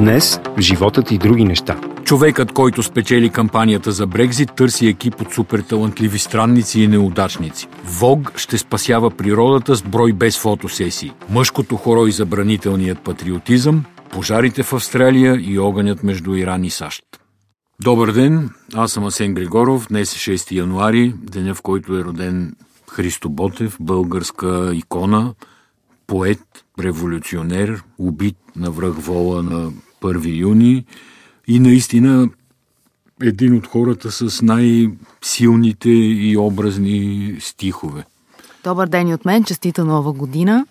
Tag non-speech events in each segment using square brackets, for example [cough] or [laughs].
Днес животът и други неща. Човекът, който спечели кампанията за Брекзит, търси екип от суперталантливи странници и неудачници. Вог ще спасява природата с брой без фотосесии. Мъжкото хоро и забранителният патриотизъм, пожарите в Австралия и огънят между Иран и САЩ. Добър ден, аз съм Асен Григоров. Днес е 6 януари, деня в който е роден Христо Ботев, българска икона, поет, революционер, убит на връх вола на 1 юни и наистина един от хората с най-силните и образни стихове. Добър ден и от мен, честита нова година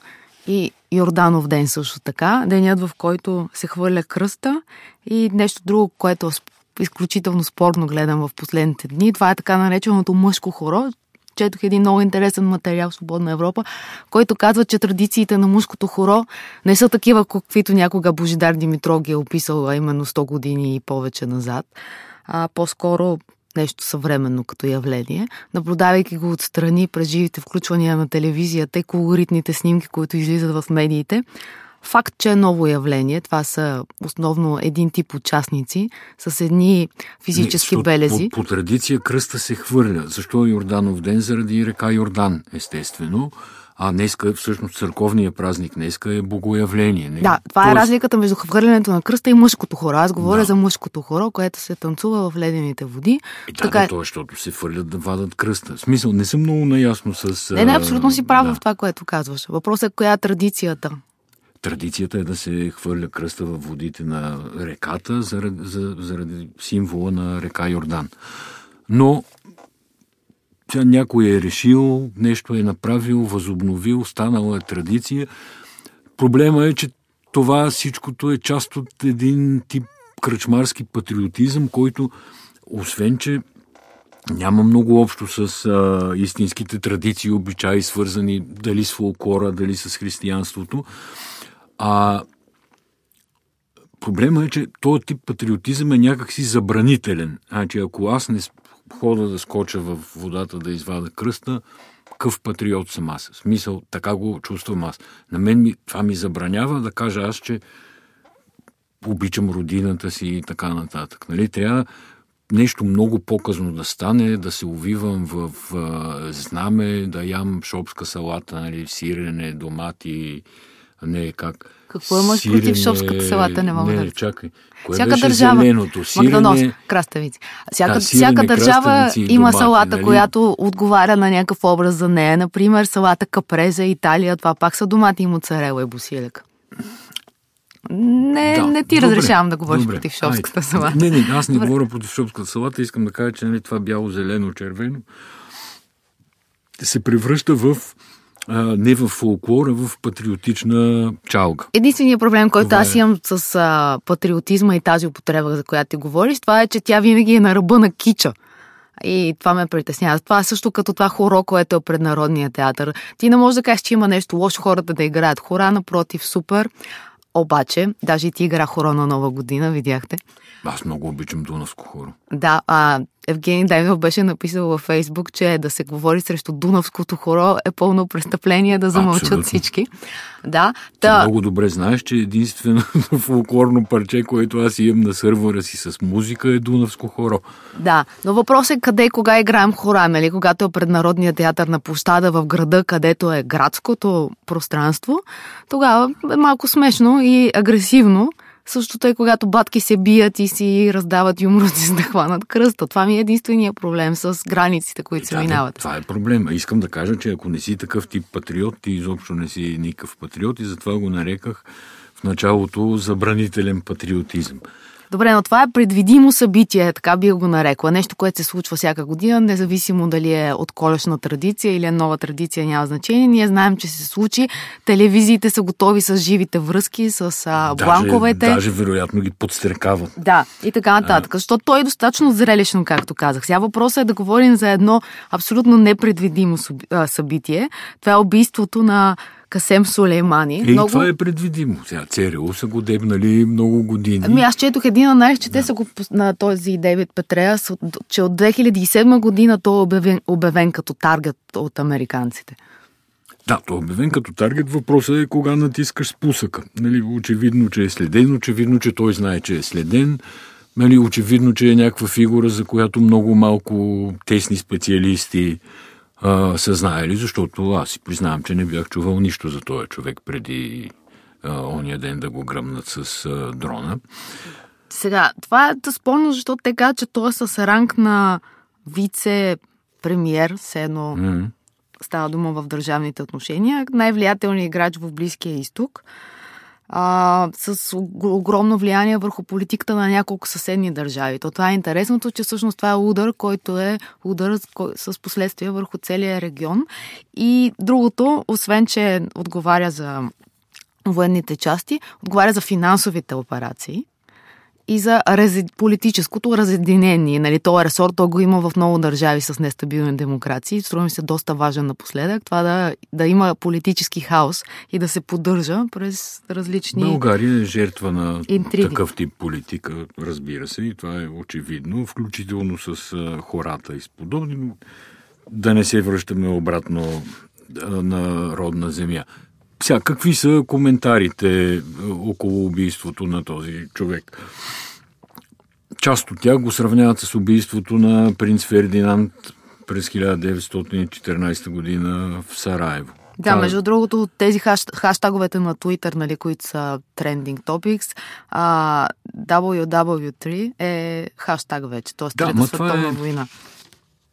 и Йорданов ден също така, денят в който се хвърля кръста и нещо друго, което изключително спорно гледам в последните дни. Това е така нареченото мъжко хоро. Четох един много интересен материал в Свободна Европа, който казва, че традициите на мъжкото хоро не са такива, каквито някога Божидар Димитров ги е описал, а именно 100 години и повече назад, а по-скоро нещо съвременно като явление, наблюдавайки го отстрани през живите включвания на телевизията и колоритните снимки, които излизат в медиите, Факт, че е ново явление. Това са основно един тип участници с едни физически Не, белези. По, по традиция кръста се хвърля. Защо е Йорданов ден? Заради река Йордан, естествено. А днеска, всъщност, църковния празник днеска е богоявление. Не? Да, това Тоест... е разликата между хвърлянето на кръста и мъжкото хоро. Аз говоря да. за мъжкото хоро, което се танцува в ледените води. И да, така... да, то, защото се фърлят да вадат кръста. В смисъл, не съм много наясно с... Не, не, абсолютно си прав да. в това, което казваш. Въпросът е коя е традицията. Традицията е да се хвърля кръста във водите на реката заради, заради символа на река Йордан. Но тя някой е решил, нещо е направил, възобновил, станала е традиция. Проблема е, че това всичкото е част от един тип кръчмарски патриотизъм, който, освен че няма много общо с а, истинските традиции, обичаи, свързани дали с фолклора, дали с християнството, а проблема е, че този тип патриотизъм е някакси забранителен. Значи, ако аз не хода да скоча в водата да извада кръста, какъв патриот съм аз. В смисъл, така го чувствам аз. На мен ми, това ми забранява да кажа аз, че обичам родината си и така нататък. Нали? Трябва нещо много по-късно да стане, да се увивам в, в знаме, да ям шопска салата, нали, сирене, домати, не как. Какво имаш сирене, против шопската салата? Не мога не, да. чакай. Кое всяка държава. Зеленото? Сирене... краставици. Всяка, да, сирене, всяка държава има домати, салата, нали? която отговаря на някакъв образ за нея. Например, салата капреза, Италия, това пак са домати и моцарела и бусилек. Не, да, не ти добре, разрешавам да говориш добре, против шопската айде. салата. Не, не, аз не добре. говоря против шопската салата. Искам да кажа, че нали, това бяло, зелено, червено се превръща в а, не в фолклор, а в патриотична чалга. Единственият проблем, който това аз имам с а, патриотизма и тази употреба, за която ти говориш, това е, че тя винаги е на ръба на кича. И това ме притеснява. Това е също като това хоро, което е пред Народния театър. Ти не можеш да кажеш, че има нещо лошо хората да играят хора, напротив, супер. Обаче, даже и ти игра хоро на Нова година, видяхте. Аз много обичам Дунавско хоро. Да, а Евгений Дайнов беше написал във Фейсбук, че да се говори срещу Дунавското хоро е пълно престъпление да замълчат Абсолютно. всички. Да, та... много добре знаеш, че единственото [laughs] фолклорно парче, което аз имам на сървъра си с музика е Дунавско хоро. Да, но въпросът е къде и кога играем хора, нали? Когато е пред Народния театър на площада в града, където е градското пространство, тогава е малко смешно и агресивно. Същото е когато батки се бият и си раздават юмруци [laughs] за да хванат кръста. Това ми е единствения проблем с границите, които се минават. Това е проблема. Искам да кажа, че ако не си такъв тип патриот, ти изобщо не си никакъв патриот и затова го нареках в началото забранителен патриотизъм. Добре, но това е предвидимо събитие, така би го нарекла. Нещо, което се случва всяка година, независимо дали е от колешна традиция или е нова традиция, няма значение. Ние знаем, че се случи. Телевизиите са готови с живите връзки, с а, даже, бланковете. Даже вероятно ги подстрекават. Да, и така нататък. А... Защото той е достатъчно зрелищно, както казах. Сега въпросът е да говорим за едно абсолютно непредвидимо събитие. Това е убийството на Касем Сулеймани. Е, много... това е предвидимо. Сега ЦРУ са го дебнали много години. Ами аз четох един знаеш, че да. те са го на този Дейвид Петреас, че от 2007 година той е обявен, обявен като таргет от американците. Да, то е обявен като таргет. Въпросът е кога натискаш спусъка. Нали, очевидно, че е следен, очевидно, че той знае, че е следен. Нали, очевидно, че е някаква фигура, за която много малко тесни специалисти а, са знаели, защото аз си признавам, че не бях чувал нищо за този човек преди а, ония ден да го гръмнат с а, дрона. Сега, това е да спомня, защото те казват, че той е с ранг на вице-премьер, все едно mm-hmm. става дума в държавните отношения, най-влиятелният играч в Близкия изток а, с огромно влияние върху политиката на няколко съседни държави. То това е интересното, че всъщност това е удар, който е удар с последствия върху целия регион. И другото, освен че отговаря за военните части, отговаря за финансовите операции и за рази... политическото разединение. Нали, този ресор то го има в много държави с нестабилни демокрации. Струва ми се доста важен напоследък. Това да, да има политически хаос и да се поддържа през различни. България е жертва на интриги. такъв тип политика, разбира се, и това е очевидно, включително с хората и с подобни. Да не се връщаме обратно на родна земя. Сега, какви са коментарите е, около убийството на този човек? Част от тях го сравняват с убийството на принц Фердинанд през 1914 година в Сараево. Да, между другото, тези хаш, хаштаговете на Twitter, нали, които са trending topics, а, WW3 е хаштаг вече, т.е. Да, Трета световна е... война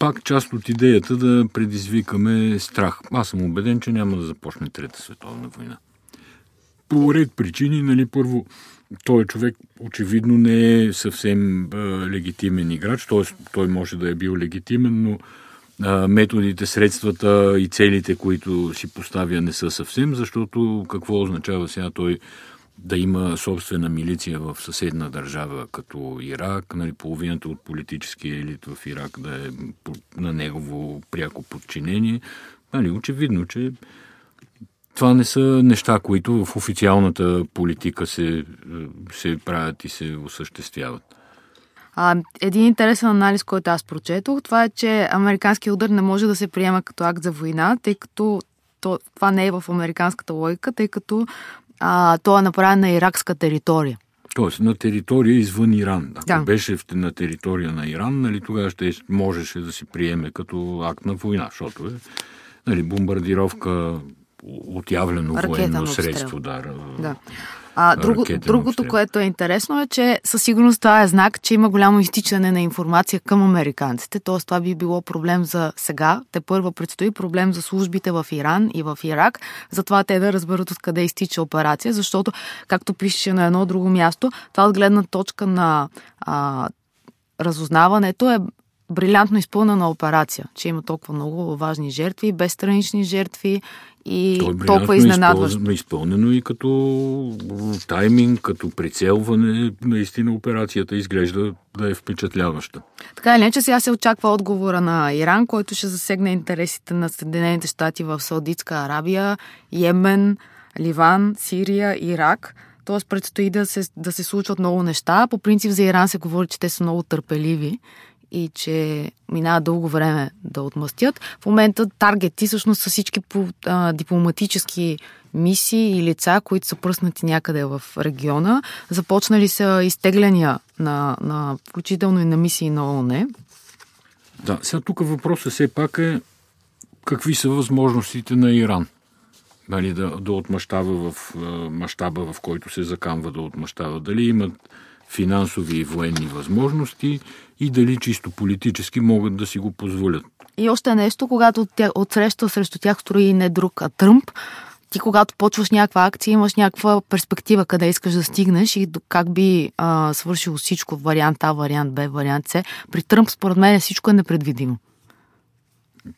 пак част от идеята да предизвикаме страх. Аз съм убеден, че няма да започне Трета световна война. По ред причини, нали, първо, той човек очевидно не е съвсем а, легитимен играч, т.е. той може да е бил легитимен, но а, методите, средствата и целите, които си поставя, не са съвсем, защото какво означава сега той да има собствена милиция в съседна държава, като Ирак, нали, половината от политическия елит в Ирак да е на негово пряко подчинение. Нали, очевидно, че това не са неща, които в официалната политика се, се правят и се осъществяват. А, един интересен анализ, който аз прочетох, това е, че американският удар не може да се приема като акт за война, тъй като то, това не е в американската логика, тъй като а, то е направен на иракска територия. Тоест на територия извън Иран. Ако да. беше на територия на Иран, нали, тогава ще можеше да се приеме като акт на война, защото е нали, бомбардировка отявлено военно средство. Да, да. А, друго, другото, което е интересно е, че със сигурност това е знак, че има голямо изтичане на информация към американците. Тоест това би било проблем за сега. Те първо предстои проблем за службите в Иран и в Ирак. Затова те да разберат откъде изтича операция, защото, както пише на едно друго място, това от гледна точка на а, разузнаването е брилянтно изпълнена операция, че има толкова много важни жертви, безстранични жертви и То е толкова изненадващо. Изпълнено и като тайминг, като прицелване, наистина операцията изглежда да е впечатляваща. Така или иначе сега се очаква отговора на Иран, който ще засегне интересите на Съединените щати в Саудитска Арабия, Йемен, Ливан, Сирия, Ирак. Тоест предстои да се, да се случват много неща. По принцип за Иран се говори, че те са много търпеливи и че минава дълго време да отмъстят. В момента таргети всъщност са всички по, а, дипломатически мисии и лица, които са пръснати някъде в региона. Започнали са изтегляния на, на включително и на мисии на ООН. Да, сега тук въпросът все пак е какви са възможностите на Иран нали, да, да отмъщава в мащаба, в който се закамва да отмъщава. Дали имат финансови и военни възможности и дали чисто политически могат да си го позволят. И още нещо, когато от среща срещу тях строи не друг, а Тръмп, ти когато почваш някаква акция, имаш някаква перспектива къде искаш да стигнеш и как би а, свършило всичко, вариант А, вариант Б, вариант С. При Тръмп, според мен, всичко е непредвидимо.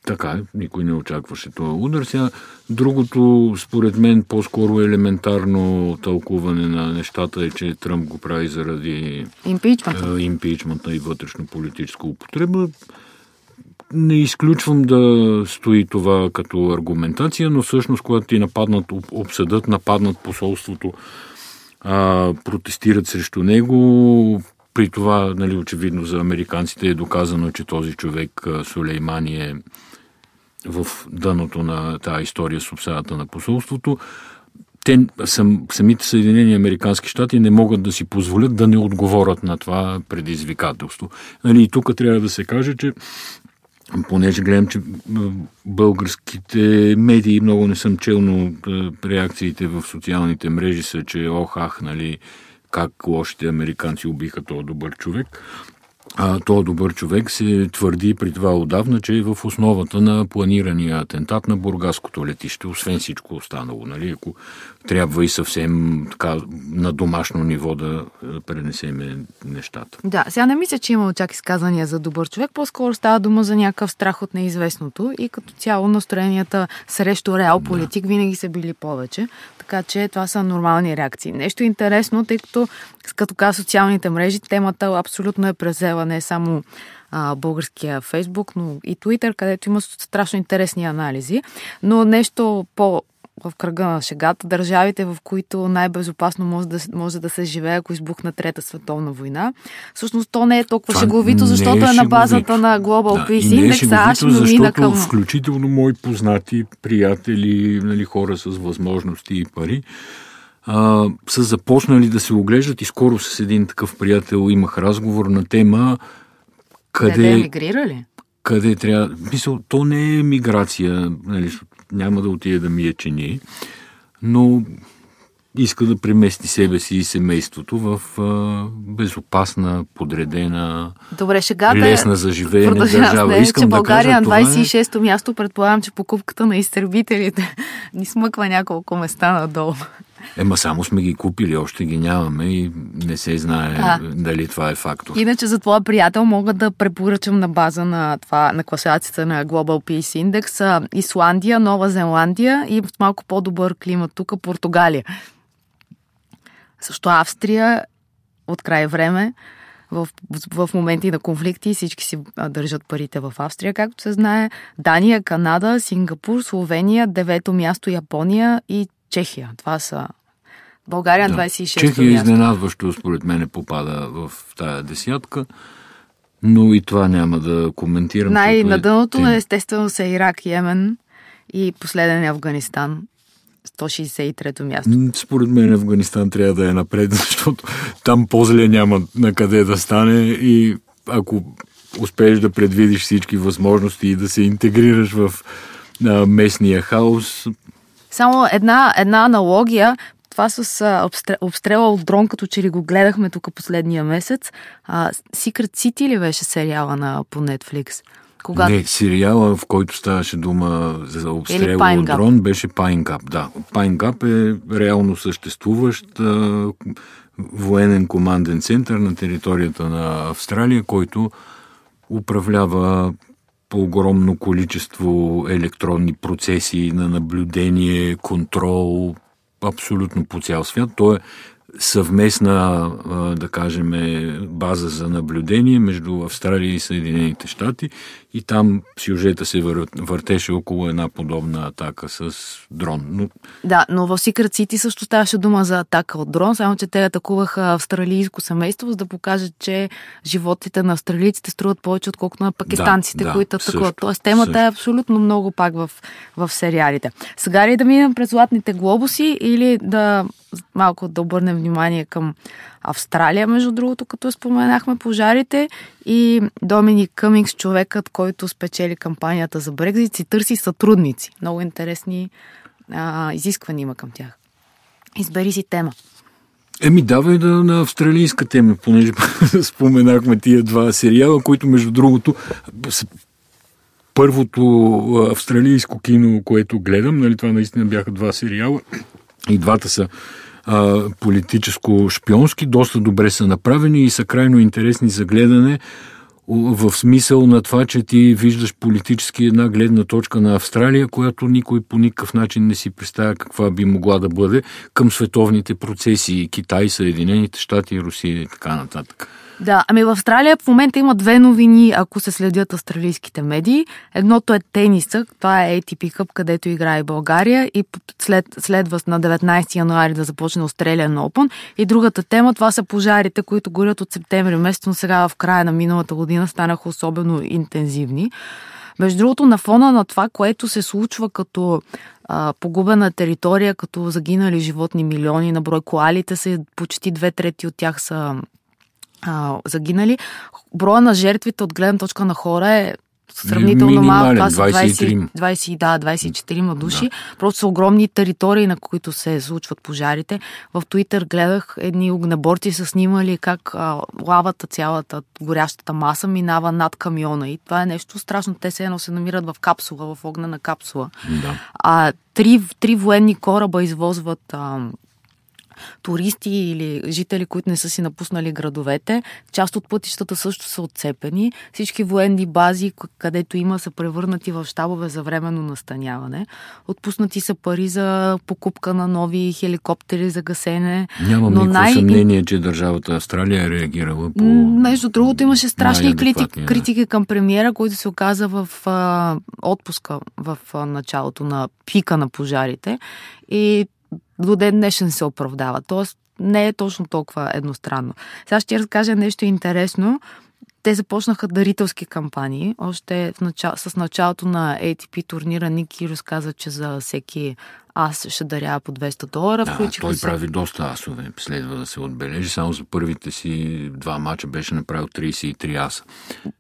Така е, никой не очакваше това удар. Сега, другото, според мен, по-скоро елементарно тълкуване на нещата е, че Тръмп го прави заради импичмента, импичмента и вътрешно-политическа употреба. Не изключвам да стои това като аргументация, но всъщност, когато ти нападнат, обсъдат, нападнат посолството а, протестират срещу него. При това, нали, очевидно за американците е доказано, че този човек Сулеймани е в дъното на тази история с обсадата на посолството. Те, сам, самите Съединени Американски щати не могат да си позволят да не отговорят на това предизвикателство. Нали, и тук трябва да се каже, че понеже гледам, че българските медии много не съм чел, но реакциите в социалните мрежи са, че ох, ах, нали, как лошите американци убиха този добър човек а, този добър човек се твърди при това отдавна, че е в основата на планирания атентат на Бургаското летище, освен всичко останало. Нали? Ако трябва и съвсем така на домашно ниво да пренесеме нещата. Да, сега не мисля, че има чак изказания за добър човек, по-скоро става дума за някакъв страх от неизвестното и като цяло настроенията срещу реал политик да. винаги са били повече, така че това са нормални реакции. Нещо интересно, тъй като като каза социалните мрежи, темата абсолютно е презела не само а, българския Фейсбук, но и Твитър, където има страшно интересни анализи. Но нещо по в кръга на шегата, държавите, в които най-безопасно може да, може да се живее, ако избухне Трета световна война. Всъщност то не е толкова Това шеговито, защото е, е на базата на Global да, Peace Index. Не е шеговито, защото към... включително мои познати, приятели, нали, хора с възможности и пари, а, са започнали да се оглеждат и скоро с един такъв приятел имах разговор на тема къде... Къде емигрирали? Къде трябва... Мисъл, то не е миграция, нали, няма да отиде да ми е чини, но иска да премести себе си и семейството в а, безопасна, подредена, Добре, шегата лесна е... за живеене държава. Искам че България да кажа, 26-то е... място, предполагам, че покупката на изтребителите [laughs] ни смъква няколко места надолу. Ема само сме ги купили, още ги нямаме и не се знае а. дали това е фактор. Иначе за твоя приятел мога да препоръчам на база на, това, на класацията на Global Peace Index Исландия, Нова Зеландия и в малко по-добър климат тук Португалия. Също Австрия от край време в, в, в моменти на конфликти всички си държат парите в Австрия, както се знае. Дания, Канада, Сингапур, Словения, девето място Япония и Чехия. Това са България да. 26 Чехия място. изненадващо, според мен, попада в тая десятка. Но и това няма да коментирам. Най-на дъното е, естествено са Ирак, Йемен и последен е Афганистан. 163-то място. Според мен Афганистан трябва да е напред, [laughs] защото там по-зле няма на къде да стане и ако успееш да предвидиш всички възможности и да се интегрираш в а, местния хаос. Само една, една аналогия. Това с обстрела от дрон, като че ли го гледахме тук последния месец. А, Secret City ли беше сериала на, по Netflix? Кога... Не, сериала, в който ставаше дума за обстрел от дрон, беше Pine Gap. Да, Pine Gap е реално съществуващ а, военен команден център на територията на Австралия, който управлява огромно количество електронни процеси на наблюдение, контрол, абсолютно по цял свят. То е съвместна, да кажем, база за наблюдение между Австралия и Съединените щати и там сюжета се вър... въртеше около една подобна атака с дрон. Но... Да, но в Secret City също ставаше дума за атака от дрон, само че те атакуваха австралийско семейство, за да покажат, че животите на австралийците струват повече, отколкото на пакистанците, да, които атакуват. Тоест темата също. е абсолютно много пак в, в сериалите. Сега ли да минем през златните глобуси или да малко да обърнем внимание към Австралия, между другото, като споменахме пожарите и Доминик Къмингс, човекът, който спечели кампанията за Брекзит, си търси сътрудници. Много интересни а, изисквания има към тях. Избери си тема. Еми, давай да на австралийска тема, понеже [laughs] споменахме тия два сериала, които, между другото, първото австралийско кино, което гледам, нали, това наистина бяха два сериала, и двата са политическо-шпионски, доста добре са направени и са крайно интересни за гледане в смисъл на това, че ти виждаш политически една гледна точка на Австралия, която никой по никакъв начин не си представя каква би могла да бъде към световните процеси Китай, Съединените щати, Русия и така нататък. Да, ами в Австралия в момента има две новини, ако се следят австралийските медии. Едното е тениса, това е ATP Cup, където играе България и след, следва на 19 януари да започне Australian Open. И другата тема, това са пожарите, които горят от септември месец, но сега в края на миналата година станаха особено интензивни. Между другото, на фона на това, което се случва като а, погубена територия, като загинали животни милиони на брой, коалите са почти две трети от тях са а, загинали. Броя на жертвите от гледна точка на хора е сравнително малко. Това са 20, 20, да, 24 души. Да. Просто са огромни територии, на които се случват пожарите. В Твитър гледах едни огнеборци са снимали как а, лавата, цялата горящата маса минава над камиона. И това е нещо страшно. Те се едно се намират в капсула, в огнена капсула. Да. А три, три военни кораба извозват а, туристи или жители, които не са си напуснали градовете. Част от пътищата също са отцепени. Всички военни бази, където има, са превърнати в щабове за временно настаняване. Отпуснати са пари за покупка на нови хеликоптери за гасене. Нямам но никакво най... съмнение, че държавата Австралия е реагирала по... Между другото имаше страшни критики, критики към премиера, който се оказа в а, отпуска в а, началото на пика на пожарите. И до ден днешен се оправдава. Тоест, не е точно толкова едностранно. Сега ще разкажа нещо интересно. Те започнаха дарителски кампании. Още в начало, с началото на ATP турнира Ники разказа, че за всеки аз ще даря по 200 долара. Да, той се... прави доста асове, следва да се отбележи. Само за първите си два мача беше направил 33 аса.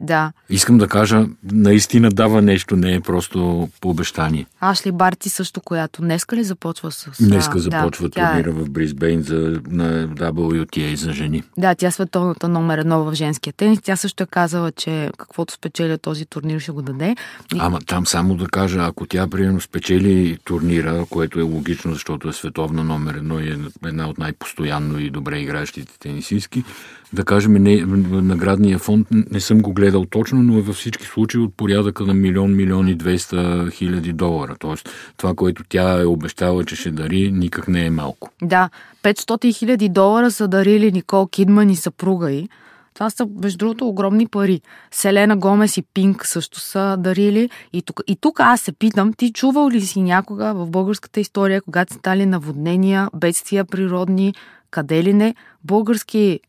Да. Искам да кажа, наистина дава нещо, не е просто по обещание. Ашли Барти също, която днеска ли започва с... Днеска започва да, турнира е... в Брисбейн за, на WTA за жени. Да, тя е световната номер едно в женския тенис. Тя също е казала, че каквото спечеля този турнир ще го даде. И... Ама там само да кажа, ако тя примерно спечели турнира, което което е логично, защото е световна номер едно и е една от най-постоянно и добре играещите тенисистки. Да кажем, не, наградния фонд не съм го гледал точно, но е във всички случаи от порядъка на милион, милион и 200 хиляди долара. Тоест, това, което тя е обещала, че ще дари, никак не е малко. Да, 500 хиляди долара са дарили Никол Кидман и съпруга й. Това са, между другото, огромни пари. Селена Гомес и Пинк също са дарили. И тук, и тук аз се питам, ти чувал ли си някога в българската история, когато са стали наводнения, бедствия природни, къде ли не, български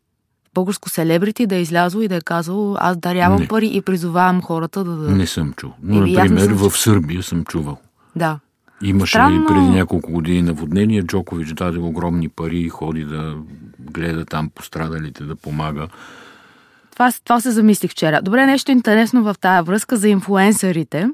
българско селебрити да е излязло и да е казало аз дарявам не. пари и призовавам хората да дадат. Не съм чул. Но, например, в Сърбия съм чувал. Да. Имаше Странно... и преди няколко години наводнения. Джокович даде огромни пари и ходи да гледа там пострадалите, да помага. Това, това се замислих вчера. Добре, нещо интересно в тая връзка за инфлуенсърите.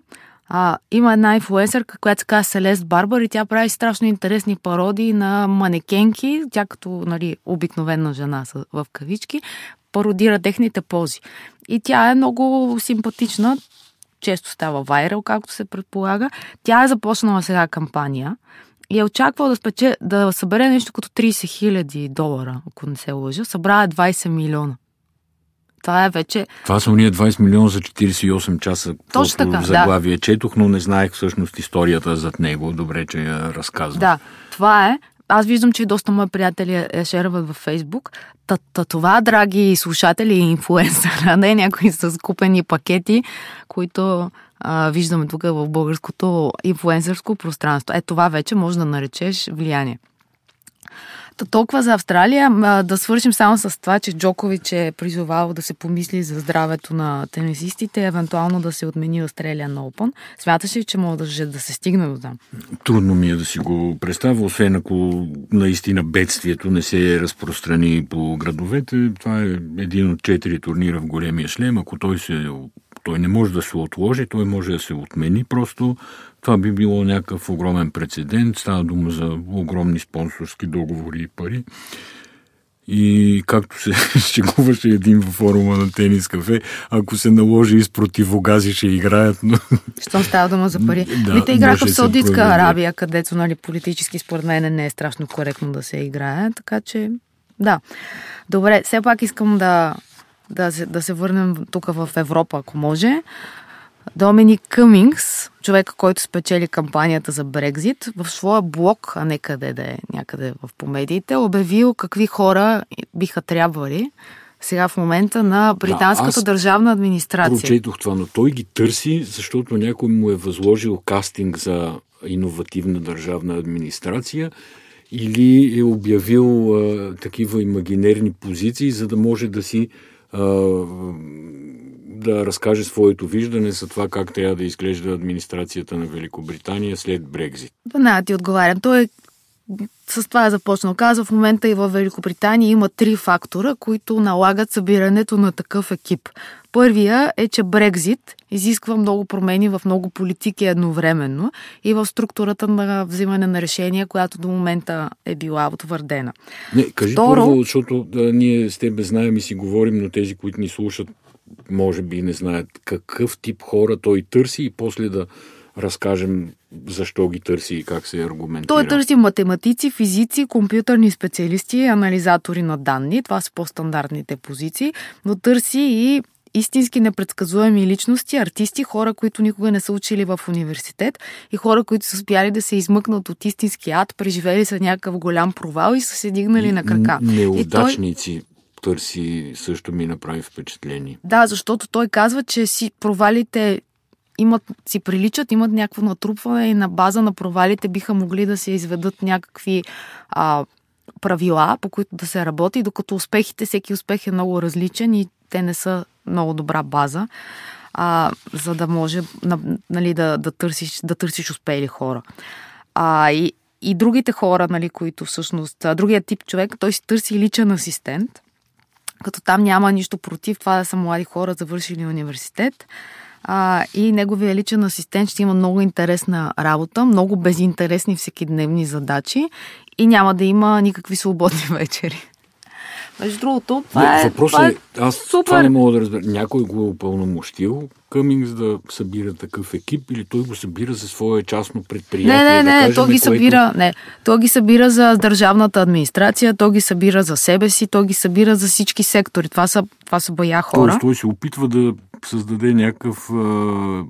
А, има една инфлуенсърка, която се казва Селест Барбар и тя прави страшно интересни пародии на манекенки. Тя като нали, обикновена жена в кавички пародира техните пози. И тя е много симпатична. Често става вайрал, както се предполага. Тя е започнала сега кампания и е очаквала да, спече, да събере нещо като 30 хиляди долара, ако не се лъжа. Събра 20 милиона. Това е вече... Това са уния 20 милиона за 48 часа. Точно така, заглавие да. четох, но не знаех всъщност историята зад него. Добре, че я разказвам. Да, това е. Аз виждам, че доста мои приятели я шерват във Фейсбук. Та, та това, драги слушатели и инфлуенсъра, не някои с купени пакети, които а, виждаме тук в българското инфлуенсърско пространство. Е, това вече може да наречеш влияние. Толкова за Австралия. Да свършим само с това, че Джокович е призовал да се помисли за здравето на тенисистите, евентуално да се отмени Australian Open. Смяташ ли, че може да се стигне до там? Трудно ми е да си го представя, освен ако наистина бедствието не се разпространи по градовете. Това е един от четири турнира в големия шлем. Ако той се той не може да се отложи, той може да се отмени. Просто това би било някакъв огромен прецедент. Става дума за огромни спонсорски договори и пари. И както се [laughs] шегуваше един във форума на тенис кафе, ако се наложи из противогази ще играят. Но... Що става дума за пари? Да, Вите играха в Саудитска Аравия, където нали, политически според мен не е страшно коректно да се играе. Така че, да. Добре, все пак искам да, да, се, да се върнем тук в Европа, ако може. Доминик Къмингс, човека, който спечели кампанията за Брекзит, в своя блог, а не къде да е някъде в помедиите, обявил какви хора биха трябвали сега в момента на британската да, държавна администрация. Прочетох това, но той ги търси, защото някой му е възложил кастинг за иновативна държавна администрация или е обявил а, такива имагинерни позиции, за да може да си да разкаже своето виждане за това как трябва да изглежда администрацията на Великобритания след Брекзит. Да, ти отговарям. Той е с това е започнал. Казва, в момента и в Великобритания има три фактора, които налагат събирането на такъв екип. Първия е, че Брекзит изисква много промени в много политики едновременно и в структурата на взимане на решения, която до момента е била утвърдена. Не, кажи Второ... първо, защото да, ние с тебе знаем и си говорим, но тези, които ни слушат, може би не знаят какъв тип хора той търси и после да разкажем защо ги търси и как се аргументира. Той търси математици, физици, компютърни специалисти, анализатори на данни. Това са по-стандартните позиции, но търси и истински непредсказуеми личности, артисти, хора, които никога не са учили в университет и хора, които са успяли да се измъкнат от истински ад, преживели са някакъв голям провал и са се дигнали на крака. Неудачници. Той... Търси също ми направи впечатление. Да, защото той казва, че си провалите имат, си приличат, имат някакво натрупване и на база на провалите биха могли да се изведат някакви а, правила, по които да се работи, докато успехите, всеки успех е много различен и те не са много добра база, а, за да може нали, да, да, търсиш, да търсиш успели хора. А, и, и другите хора, нали, които всъщност, другият тип човек, той си търси личен асистент, като там няма нищо против това да са млади хора, завършили университет а, и неговия личен асистент ще има много интересна работа, много безинтересни всекидневни задачи и няма да има никакви свободни [laughs] вечери. Между другото, това е. Въпросът е, аз супер. това не мога да разбера. Някой го е упълномощил Къмингс да събира такъв екип или той го събира за свое частно предприятие? Не, не, не, да той ги което... събира, не, той ги събира за държавната администрация, той ги събира за себе си, той ги събира за всички сектори. Това са, това са бая хора. Тоест, той се опитва да създаде някакъв а,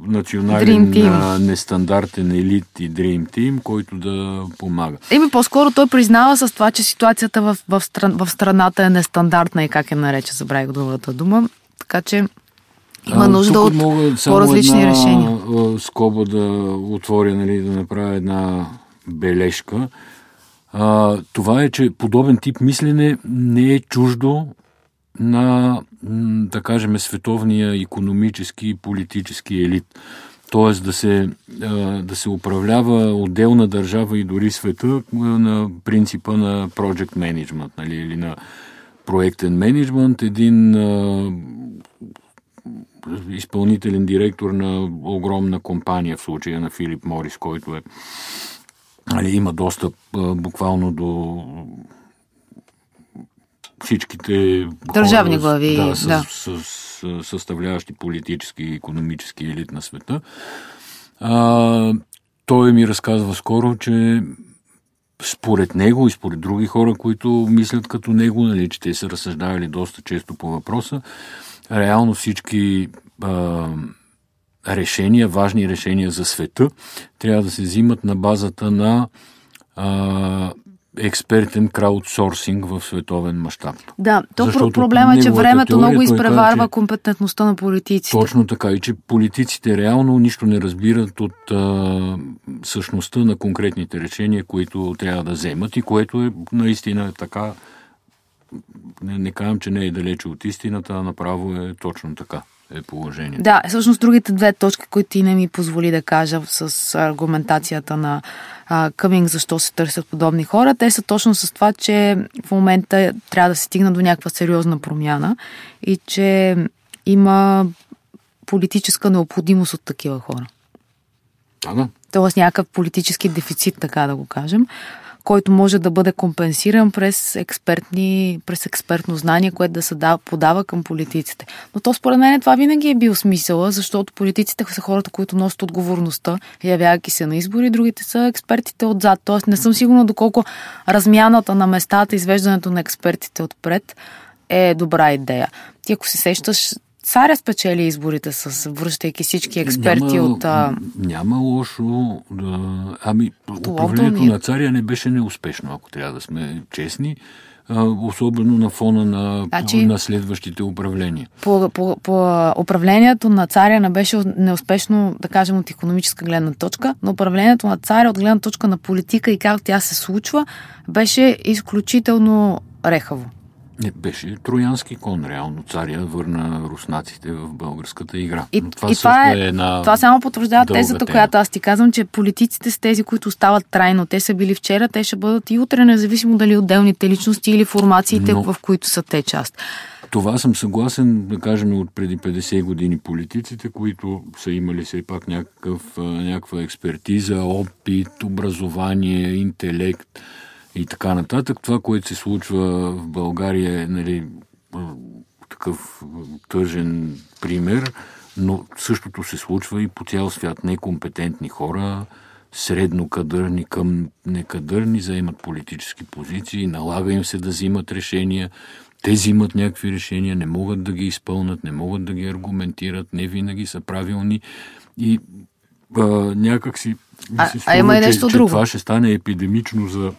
национален а, нестандартен елит и Dream Team, който да помага. Еми, по-скоро той признава с това, че ситуацията в, в, стран, в страната е нестандартна и как е нарече, забравих другата дума. Така че има нужда от по-различни една, решения. скоба да отворя, нали, да направя една бележка. А, това е, че подобен тип мислене не е чуждо на, да кажем, световния економически и политически елит. Тоест да се, да се управлява отделна държава и дори света на принципа на project management нали, или на проектен менеджмент. Един изпълнителен директор на огромна компания, в случая на Филип Морис, който е, нали, има достъп буквално до всичките държавни глави, да, с, да. С, с, съставляващи политически и економически елит на света. А, той ми разказва скоро, че според него и според други хора, които мислят като него, нали, че те са разсъждавали доста често по въпроса, реално всички а, решения, важни решения за света, трябва да се взимат на базата на а, експертен краудсорсинг в световен мащаб. Да, то Защото проблема е, че времето теория, много изпреварва че, компетентността на политиците. Точно така и че политиците реално нищо не разбират от а, същността на конкретните решения, които трябва да вземат и което е наистина така не, не казвам, че не е далече от истината, а направо е точно така е положение. Да, всъщност другите две точки, които ти не ми позволи да кажа с аргументацията на Къминг, защо се търсят подобни хора, те са точно с това, че в момента трябва да се стигна до някаква сериозна промяна и че има политическа необходимост от такива хора. Да. Тоест някакъв политически дефицит, така да го кажем който може да бъде компенсиран през, експертни, през експертно знание, което да се да, подава към политиците. Но то според мен това винаги е бил смисъла, защото политиците са хората, които носят отговорността, явявайки се на избори, другите са експертите отзад. Тоест не съм сигурна доколко размяната на местата, извеждането на експертите отпред е добра идея. Ти ако се сещаш, царя спечели изборите с връщайки всички експерти няма, от... А... Няма лошо. Да, ами, управлението на царя не беше неуспешно, ако трябва да сме честни особено на фона на, значи, на следващите управления. По, по, по управлението на царя не беше неуспешно, да кажем, от економическа гледна точка, но управлението на царя от гледна точка на политика и как тя се случва, беше изключително рехаво. Не, беше троянски кон, реално. Царя върна руснаците в българската игра. И, Но това, и това, е, е една това само потвърждава тезата, тема. която аз ти казвам, че политиците са тези, които стават трайно. Те са били вчера, те ще бъдат и утре, независимо дали отделните личности или формациите, Но... в които са те част. Това съм съгласен, да кажем, от преди 50 години политиците, които са имали все пак някакъв, някаква експертиза, опит, образование, интелект и така нататък. Това, което се случва в България е нали, такъв тъжен пример, но същото се случва и по цял свят. Некомпетентни хора, среднокадърни към некадърни, заемат политически позиции, налага им се да взимат решения, те взимат някакви решения, не могат да ги изпълнат, не могат да ги аргументират, не винаги са правилни и а, някак си а, се струва, а има и нещо че, друго. че това ще стане епидемично за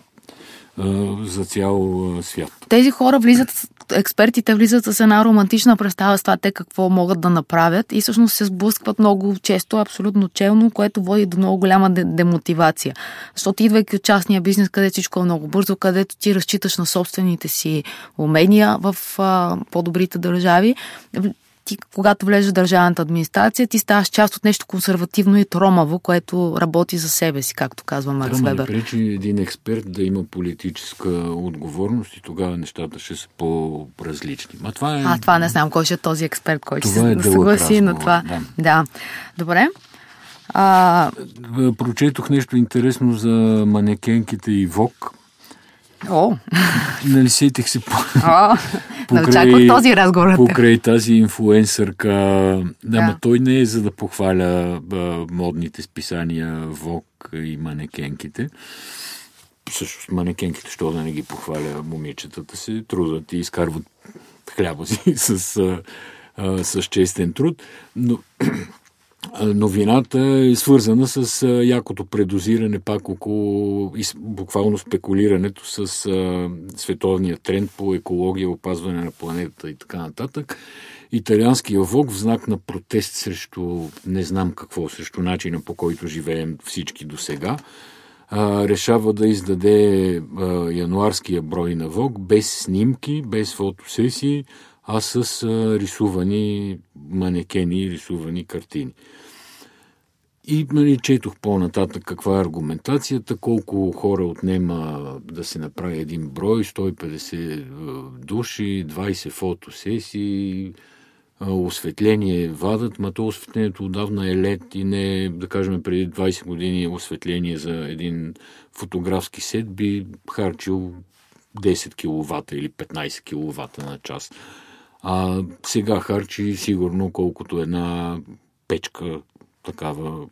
за цял свят. Тези хора влизат, експертите влизат с една романтична представа с това те какво могат да направят и всъщност се сблъскват много често, абсолютно челно, което води до много голяма демотивация. Защото идвайки от частния бизнес, където всичко е много бързо, където ти разчиташ на собствените си умения в по-добрите държави, ти, когато влезеш в държавната администрация, ти ставаш част от нещо консервативно и тромаво, което работи за себе си, както казва Маркс Вебер. не пречи един експерт да има политическа отговорност и тогава нещата ще са по-различни. А това, е... а, това не знам кой ще е този експерт, който ще се е [laughs] съгласи на това. Да. да. Добре. А... Прочетох нещо интересно за манекенките и ВОК. О! Нали сетих се по... О, покрай, този разговор. Покрай тази инфуенсърка. Да. Ама той не е за да похваля а, модните списания ВОК и манекенките. Също манекенките, що да не ги похваля момичетата се, трудат и изкарват хляба си [laughs] с, а, а, с честен труд. Но новината е свързана с якото предозиране пак около буквално спекулирането с световния тренд по екология, опазване на планетата и така нататък. Италианския ВОК в знак на протест срещу не знам какво, срещу начина по който живеем всички до сега, решава да издаде януарския брой на ВОК без снимки, без фотосесии, а с а, рисувани манекени, рисувани картини. И нали, четох по-нататък каква е аргументацията, колко хора отнема да се направи един брой, 150 души, 20 фотосесии, осветление вадат, ма то осветлението отдавна е лед и не, да кажем, преди 20 години осветление за един фотографски сет би харчил 10 кВт или 15 кВт на час. А сега харчи сигурно колкото една печка такава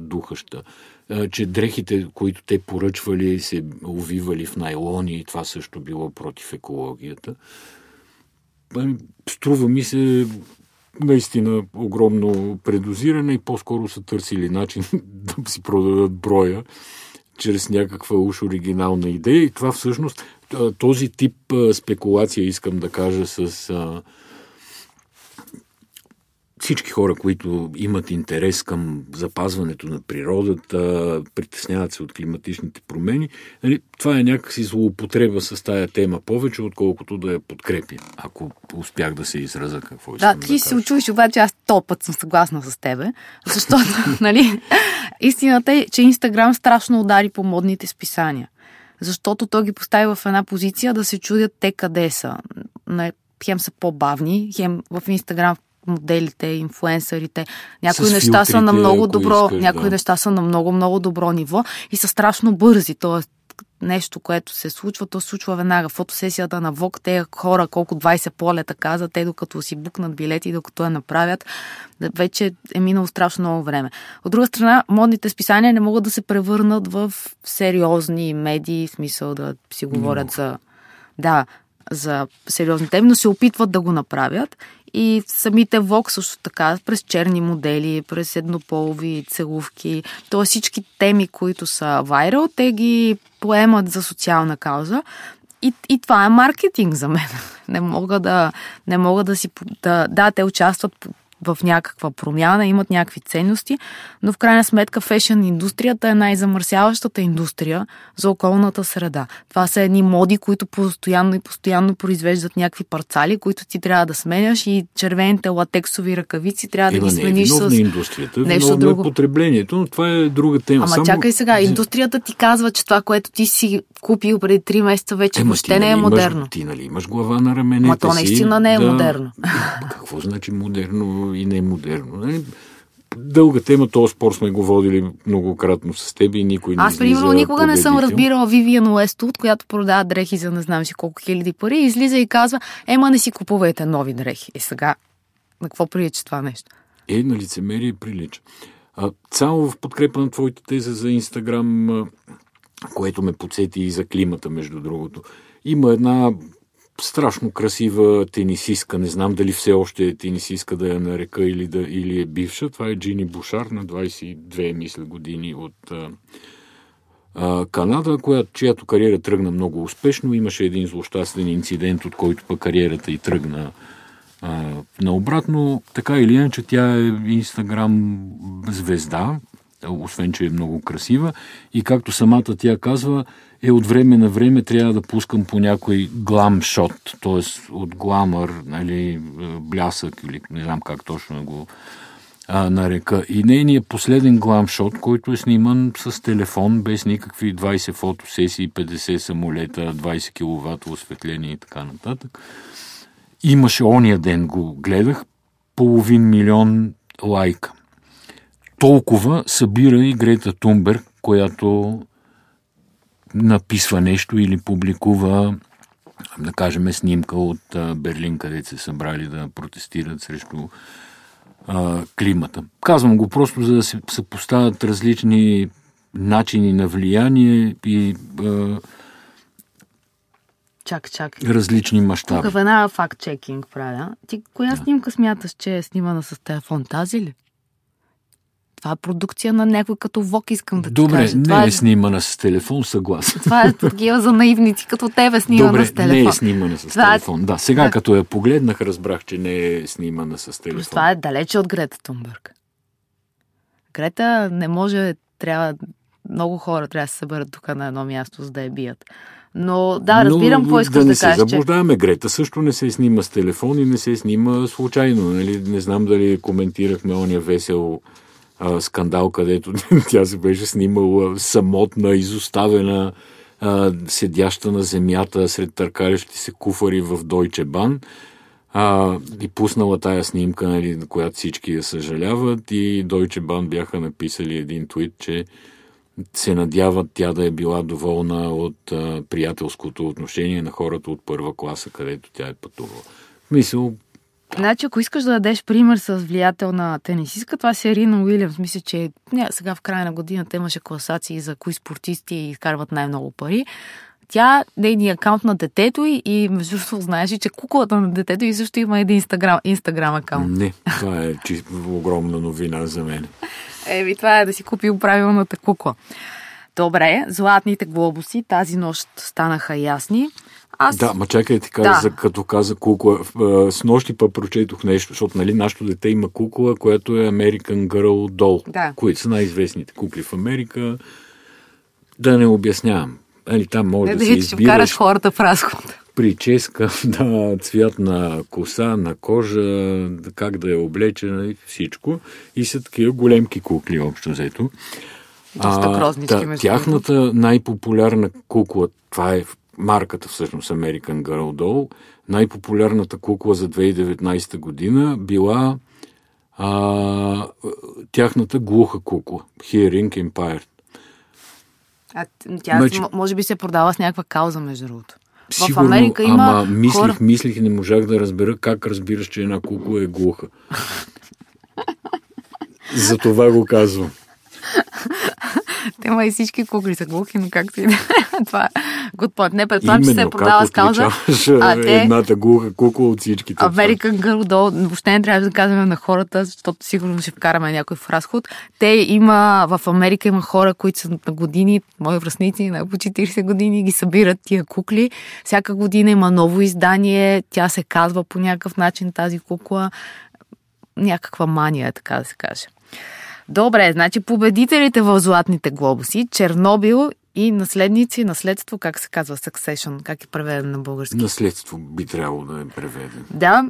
духаща. Че дрехите, които те поръчвали, се увивали в найлони и това също било против екологията. Ами, струва ми се наистина огромно предозиране и по-скоро са търсили начин [laughs] да си продадат броя чрез някаква уж оригинална идея. И това всъщност, този тип спекулация, искам да кажа, с всички хора, които имат интерес към запазването на природата, притесняват се от климатичните промени, нали, това е някакси злоупотреба с тая тема повече, отколкото да я подкрепи, ако успях да се израза какво искам да, ти да се очуеш, обаче аз то път съм съгласна с тебе, защото, [laughs] нали, истината е, че Инстаграм страшно удари по модните списания, защото той ги постави в една позиция да се чудят те къде са. Хем са по-бавни, хем в Инстаграм моделите, инфлуенсърите. Някои неща са на много добро, искаш, някои да. неща са на много, много добро ниво и са страшно бързи. Тоест, нещо, което се случва, то се случва веднага. Фотосесията на ВОК, те хора, колко 20 полета каза, те докато си букнат билети, докато я направят, вече е минало страшно много време. От друга страна, модните списания не могат да се превърнат в сериозни медии, в смисъл да си говорят за да, за сериозни теми, но се опитват да го направят. И самите ВОК също така, през черни модели, през еднополови целувки, т.е. всички теми, които са вайрал, те ги поемат за социална кауза. И, и това е маркетинг за мен. [laughs] Не мога да, не мога да си... Да, да, те участват в някаква промяна, имат някакви ценности, но в крайна сметка фешен индустрията е най-замърсяващата индустрия за околната среда. Това са едни моди, които постоянно и постоянно произвеждат някакви парцали, които ти трябва да сменяш и червените латексови ръкавици трябва Има, да ги смениш не, е с индустрията, нещо друго. е потреблението, но това е друга тема. Ама Само... чакай сега, индустрията ти казва, че това, което ти си купил преди 3 месеца, вече Ема, въобще не е нали модерно. Имаш, ти нали имаш глава на раменете Ма то наистина не е да... модерно. Какво значи модерно? И не е модерно. Нали? Дълга тема, този спор сме го водили многократно с теб и никой не Аз, примерно, никога не съм разбирала Вивиан Уестуд, която продава дрехи за не знам си колко хиляди пари, излиза и казва, ема не си купувайте нови дрехи. И сега, на какво прилича това нещо? Е, на лицемерие прилича. А, цяло в подкрепа на твоята теза за Инстаграм, което ме подсети и за климата, между другото. Има една страшно красива тенисистка. Не знам дали все още е тенисистка да я нарека или, да, или е бивша. Това е Джини Бушар на 22, мисля, години от а, Канада, която, чиято кариера тръгна много успешно. Имаше един злощастен инцидент, от който пък кариерата и тръгна а, наобратно. Така или иначе, тя е инстаграм звезда, освен, че е много красива. И както самата тя казва, е от време на време трябва да пускам по някой глам шот, т.е. от гламър, нали, блясък или не знам как точно го а, нарека. И нейният последен гламшот, който е сниман с телефон, без никакви 20 фотосесии, 50 самолета, 20 кВт осветление и така нататък. Имаше ония ден го гледах, половин милион лайка. Толкова събира и Грета Тумберг, която написва нещо или публикува, да кажем, снимка от Берлин, където се събрали да протестират срещу а, климата. Казвам го просто, за да се съпоставят различни начини на влияние и а, чак, чак. различни мащаби. Тук в една факт-чекинг правя. Ти коя да. снимка смяташ, че е снимана с телефон? Тази ли? Това е продукция на някой като ВОК, искам да ти Добре, кажа. не това е, снимана с телефон, съгласен. [laughs] Това е такива за наивници, като тебе снимана Добре, с телефон. не е снимана с това е- телефон. Да, сега да. като я погледнах, разбрах, че не е снимана с телефон. Това е далече от Грета Тунбърг. Грета не може, трябва, много хора трябва да се съберат тук на едно място, за да я бият. Но да, разбирам какво искаш да, да кажеш. Да не се заблуждаваме. Че... Грета също не се снима с телефон и не се снима случайно. Нали? Не знам дали коментирахме ония весел а, скандал, където [laughs] тя се беше снимала самотна, изоставена, а, седяща на земята сред търкалящи се куфари в Дойче Бан. А, и пуснала тая снимка, нали, на която всички я съжаляват и Дойче Бан бяха написали един твит, че се надяват тя да е била доволна от а, приятелското отношение на хората от първа класа, където тя е пътувала. Мисъл, Значи, ако искаш да дадеш пример с влиятелна тенисистка, това си Рина Уилямс. Мисля, че не, сега в края на годината имаше класации за кои спортисти изкарват най-много пари. Тя, нейният акаунт на детето и, и между другото знаеш че куклата на детето и също има един инстаграм, инстаграм акаунт. Не, това е огромна новина за мен. Еми, това е да си купил правилната кукла. Добре, златните глобуси тази нощ станаха ясни. Аз... Да, ма чакай ти кажа, да. за, като каза кукла. С нощи пък прочетох нещо, защото нали, нашето дете има кукла, която е American Girl Doll, да. които са най-известните кукли в Америка. Да не обяснявам. Али, там може не, да, да се избираш... Ще вкараш хората в разход. Прическа, [laughs] да, цвят на коса, на кожа, как да е облечена и всичко. И са такива големки кукли, общо взето. Доста грознички, а, Тяхната най-популярна кукла, това е марката всъщност American Girl Doll, най-популярната кукла за 2019 година била а, тяхната глуха кукла, Hearing Empire. А тя значи, може би се продава с някаква кауза, между другото. Сигурно, в Америка има ама мислих, хора... мислих и не можах да разбера как разбираш, че една кукла е глуха. [laughs] За това го казвам. [laughs] [laughs] Те и всички кукли са глухи, но както и да е. това, Good point. Не, предполагам, че се е продава с кауза. А, те... едната глуха кукла от всичките. American Girl Doll, въобще не трябва да казваме на хората, защото сигурно ще вкараме някой в разход. Те има, в Америка има хора, които са на години, мои връзници, на по 40 години, ги събират тия кукли. Всяка година има ново издание, тя се казва по някакъв начин тази кукла. Някаква мания, така да се каже. Добре, значи победителите в Златните глобуси, Чернобил и наследници, наследство, как се казва, Succession, как е преведен на български? Наследство би трябвало да е преведен. Да,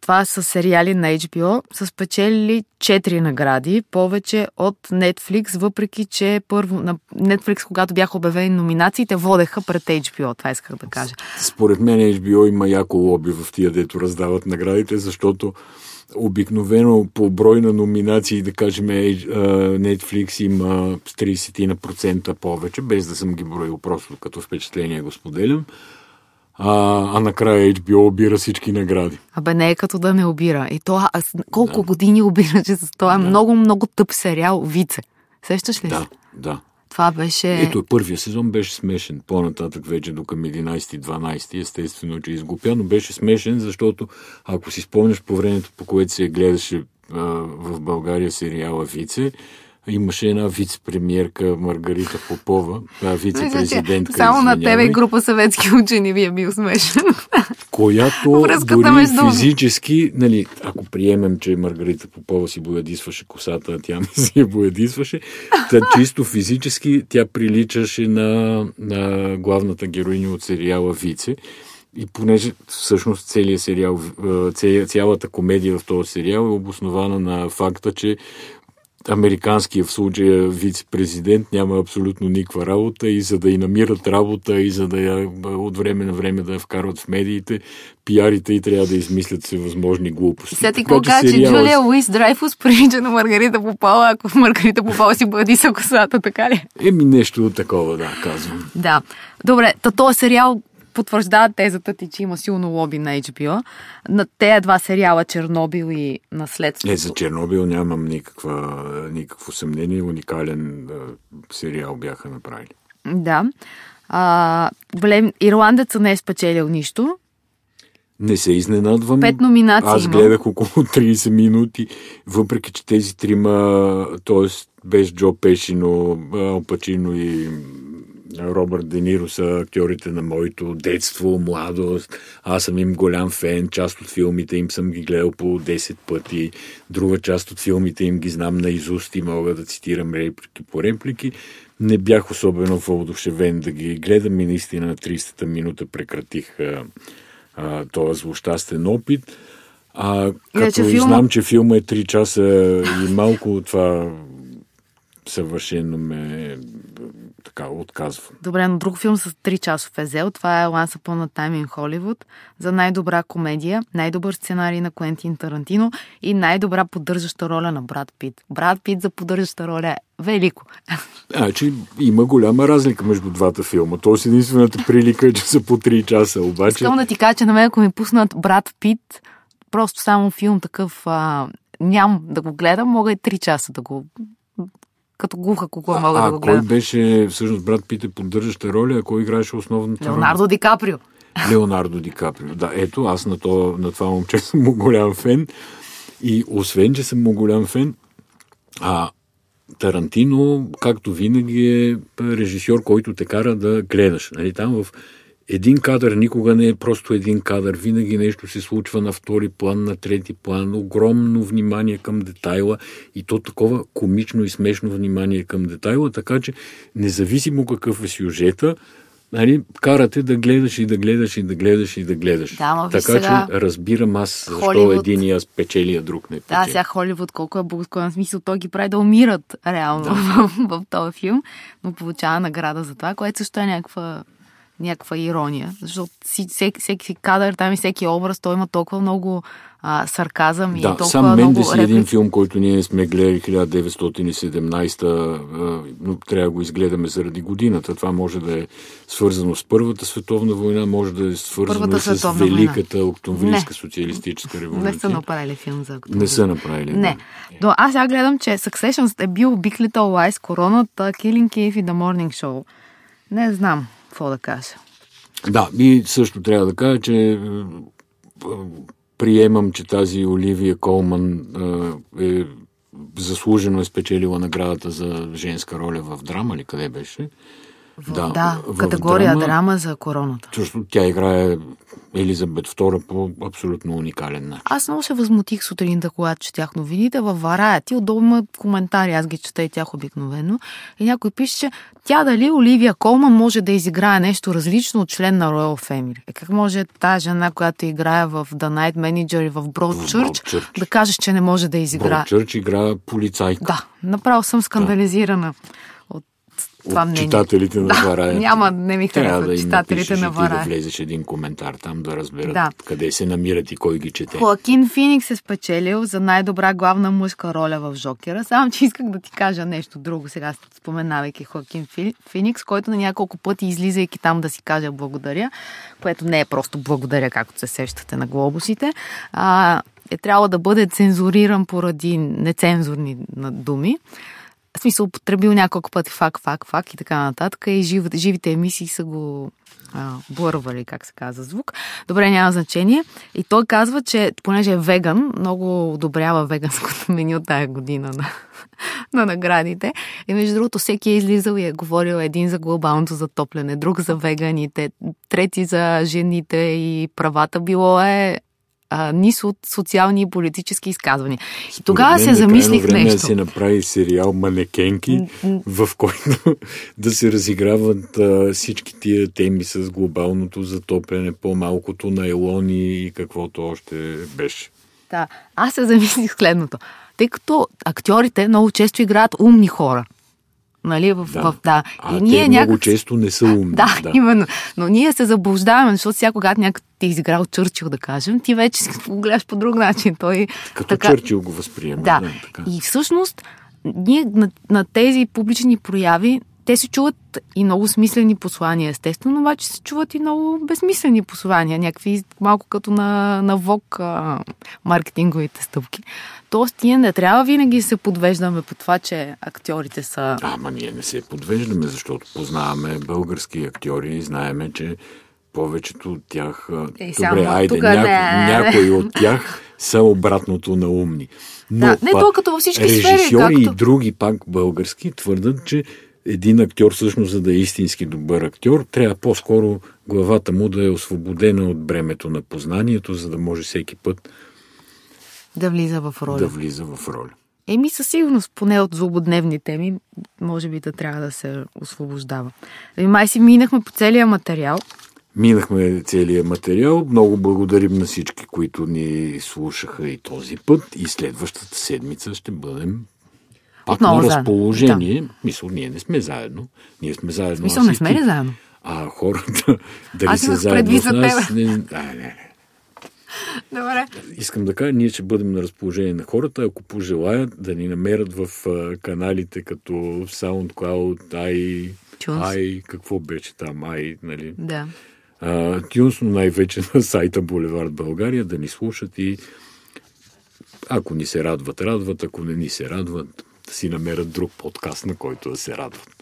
това са сериали на HBO, са спечелили 4 награди, повече от Netflix, въпреки че първо на Netflix, когато бяха обявени номинациите, водеха пред HBO, това исках да кажа. Според мен HBO има яко лоби в тия, дето раздават наградите, защото обикновено по брой на номинации, да кажем, Netflix има с 30% повече, без да съм ги броил, просто като впечатление го споделям. А, а накрая HBO обира всички награди. Абе, не е като да не обира. И то, аз, колко да. години обираше с това? Да. Много, много тъп сериал Вице. Сещаш ли да, се? Да, Това беше... Ето, първия сезон беше смешен. По-нататък вече до към 11-12, естествено, че изгупя, но беше смешен, защото ако си спомняш по времето, по което се гледаше а, в България сериала Вице, Имаше една вице-премьерка Маргарита Попова, вице-президентка. Само на тебе и група съветски учени ви е бил смешен. Която дори между... физически, нали, ако приемем, че Маргарита Попова си боядисваше косата, тя [laughs] не си я боядисваше, та чисто физически тя приличаше на, на главната героиня от сериала Вице. И понеже всъщност целият сериал, цялата комедия в този сериал е обоснована на факта, че американския в случая вице-президент няма абсолютно никаква работа и за да и намират работа и за да я от време на време да я вкарват в медиите, пиарите и трябва да измислят всевъзможни глупости. Сега ти кога, че сериала... Джулия Луис Драйфус [laughs] прилича на Маргарита Попала, ако Маргарита Попала си бъди с косата, така ли? Еми нещо такова, да, казвам. Да. Добре, то този сериал потвърждават тезата ти, че има силно лоби на HBO. На тези два сериала Чернобил и Наследство. Не, за Чернобил нямам никаква, никакво съмнение. Уникален а, сериал бяха направили. Да. А, блем, Ирландеца не е спечелил нищо. Не се изненадвам. Пет номинации. Аз гледах около [laughs] 30 минути, въпреки че тези трима, т.е. без Джо Пешино, Алпачино и Робърт Де Ниро са актьорите на моето детство, младост. Аз съм им голям фен. Част от филмите им съм ги гледал по 10 пъти. Друга част от филмите им ги знам на изуст и мога да цитирам реплики по реплики. Не бях особено въодушевен да ги гледам и наистина на 30-та минута прекратих а, а, този злощастен опит. А, като Иначе филма... знам, че филма е 3 часа и малко това съвършено ме така отказва. Добре, но друг филм с 3 часов езел, това е Once Upon a Time in Hollywood, за най-добра комедия, най-добър сценарий на Куентин Тарантино и най-добра поддържаща роля на Брат Пит. Брат Пит за поддържаща роля е велико. Значи има голяма разлика между двата филма. Тоест единствената прилика е, че са по 3 часа. Обаче... Искам да ти кажа, че на мен ако ми пуснат Брат Пит, просто само филм такъв а, нямам да го гледам, мога и 3 часа да го като глуха кукла мога а, да го гледам. кой беше всъщност брат Пите поддържаща роля, а кой играеше основната Леонардо роля? Ди Каприо. Леонардо Ди Каприо. Да, ето, аз на, то, на това момче [laughs] съм му голям фен. И освен, че съм му голям фен, а, Тарантино, както винаги, е режисьор, който те кара да гледаш. Нали, там в един кадър никога не е просто един кадър. Винаги нещо се случва на втори план, на трети план. Огромно внимание към детайла и то такова комично и смешно внимание към детайла, така че независимо какъв е сюжета, нали, карате да гледаш и да гледаш и да гледаш и да гледаш. Да, ма така сега... че разбирам аз защо Холивуд... един спечели, а друг не печели. Да, сега Холивуд колко е благосклонен смисъл, той ги прави да умират реално да. [laughs] в, в, в този филм, но получава награда за това, което също е някаква някаква ирония, защото всеки, всеки кадър там и всеки образ, той има толкова много а, сарказъм да, и толкова сам много Мендес е един филм, който ние сме гледали 1917, но трябва да го изгледаме заради годината. Това може да е свързано с Първата световна война, може да е свързано и с Великата Октомврийска социалистическа революция. Не са направили филм за Октомврийска. Не са направили. Не. Но аз сега гледам, че Succession е бил Big Little Lies, Короната, Killing Eve и The Morning Show. Не знам какво да кажа. Да, и също трябва да кажа, че е, приемам, че тази Оливия Колман е, е заслужено е спечелила наградата за женска роля в драма или къде беше. В, да, да в категория драма, драма за короната. Също тя играе Елизабет II по абсолютно уникален начин. Аз много се възмутих сутринта, когато четях новините във Вараяти. Отдолу има коментари, аз ги чета и тях обикновено. И някой пише, че тя дали Оливия Колман може да изиграе нещо различно от член на Royal Family. Е, как може тази жена, която играе в The Night Manager и в Broadchurch, да кажеш, че не може да изиграе? Broadchurch игра полицайка. Да, направо съм скандализирана. Да това мнение. читателите на да, Варая. Няма, не ми харесват да читателите на Варая. да влезеш един коментар там да разберат да. къде се намират и кой ги чете. Хоакин Феникс е спечелил за най-добра главна мъжка роля в Жокера. Само, че исках да ти кажа нещо друго сега, споменавайки Хоакин Феникс, който на няколко пъти излизайки там да си каже благодаря, което не е просто благодаря, както се сещате на глобусите, а, е трябвало да бъде цензуриран поради нецензурни думи в смисъл употребил няколко пъти фак, фак, фак и така нататък. И жив, живите емисии са го а, блървали, как се казва звук. Добре, няма значение. И той казва, че понеже е веган, много одобрява веганското меню тая година на, на наградите. И между другото, всеки е излизал и е говорил един за глобалното затопляне, друг за веганите, трети за жените и правата. Било е а, низ от социални и политически изказвания. И тогава се замислих време нещо. Да се направи сериал Манекенки, в който [laughs] да се разиграват а, всички тия теми с глобалното затопляне, по-малкото на елони и каквото още беше. Да, аз се замислих следното. Тъй като актьорите много често играят умни хора. Нали, в, да. В, да. А и ние те някак... много често не са умни. [laughs] Да, да, именно. Но ние се заблуждаваме, защото сега, когато някой ти е изиграл Чърчил, да кажем, ти вече го гледаш по друг начин. Той, Като така... Чърчил го възприема. Да. да така. И всъщност, ние на, на тези публични прояви те се чуват и много смислени послания, естествено, обаче се чуват и много безсмислени послания, някакви малко като на, на ВОК а, маркетинговите стъпки. Тоест, ние не трябва винаги се подвеждаме по това, че актьорите са... Ама ние не се подвеждаме, защото познаваме български актьори и знаеме, че повечето от тях... Е, добре, айде, няко, не... някои от тях са обратното на умни. Но да, не то като във всички режисьори сфери. Както... и други пак български твърдат, че един актьор всъщност, за да е истински добър актьор, трябва по-скоро главата му да е освободена от бремето на познанието, за да може всеки път да влиза в роля. Да влиза в роля. Еми със сигурност, поне от злободневни теми, може би да трябва да се освобождава. Май си минахме по целия материал. Минахме целия материал. Много благодарим на всички, които ни слушаха и този път. И следващата седмица ще бъдем пак Отново на разположение. Да. Мисъл, ние не сме заедно. Ние сме заедно. Мисъл, не сме ли заедно? А хората, [laughs] дали са заедно с нас... Не, не, не. Добре. Искам да кажа, ние ще бъдем на разположение на хората, ако пожелаят да ни намерят в каналите като SoundCloud, i, i какво беше там, i, нали? Да. Тюнс, но най-вече на сайта Булевард България, да ни слушат и ако ни се радват, радват, ако не ни се радват, да си намерят друг подкаст, на който да се радват.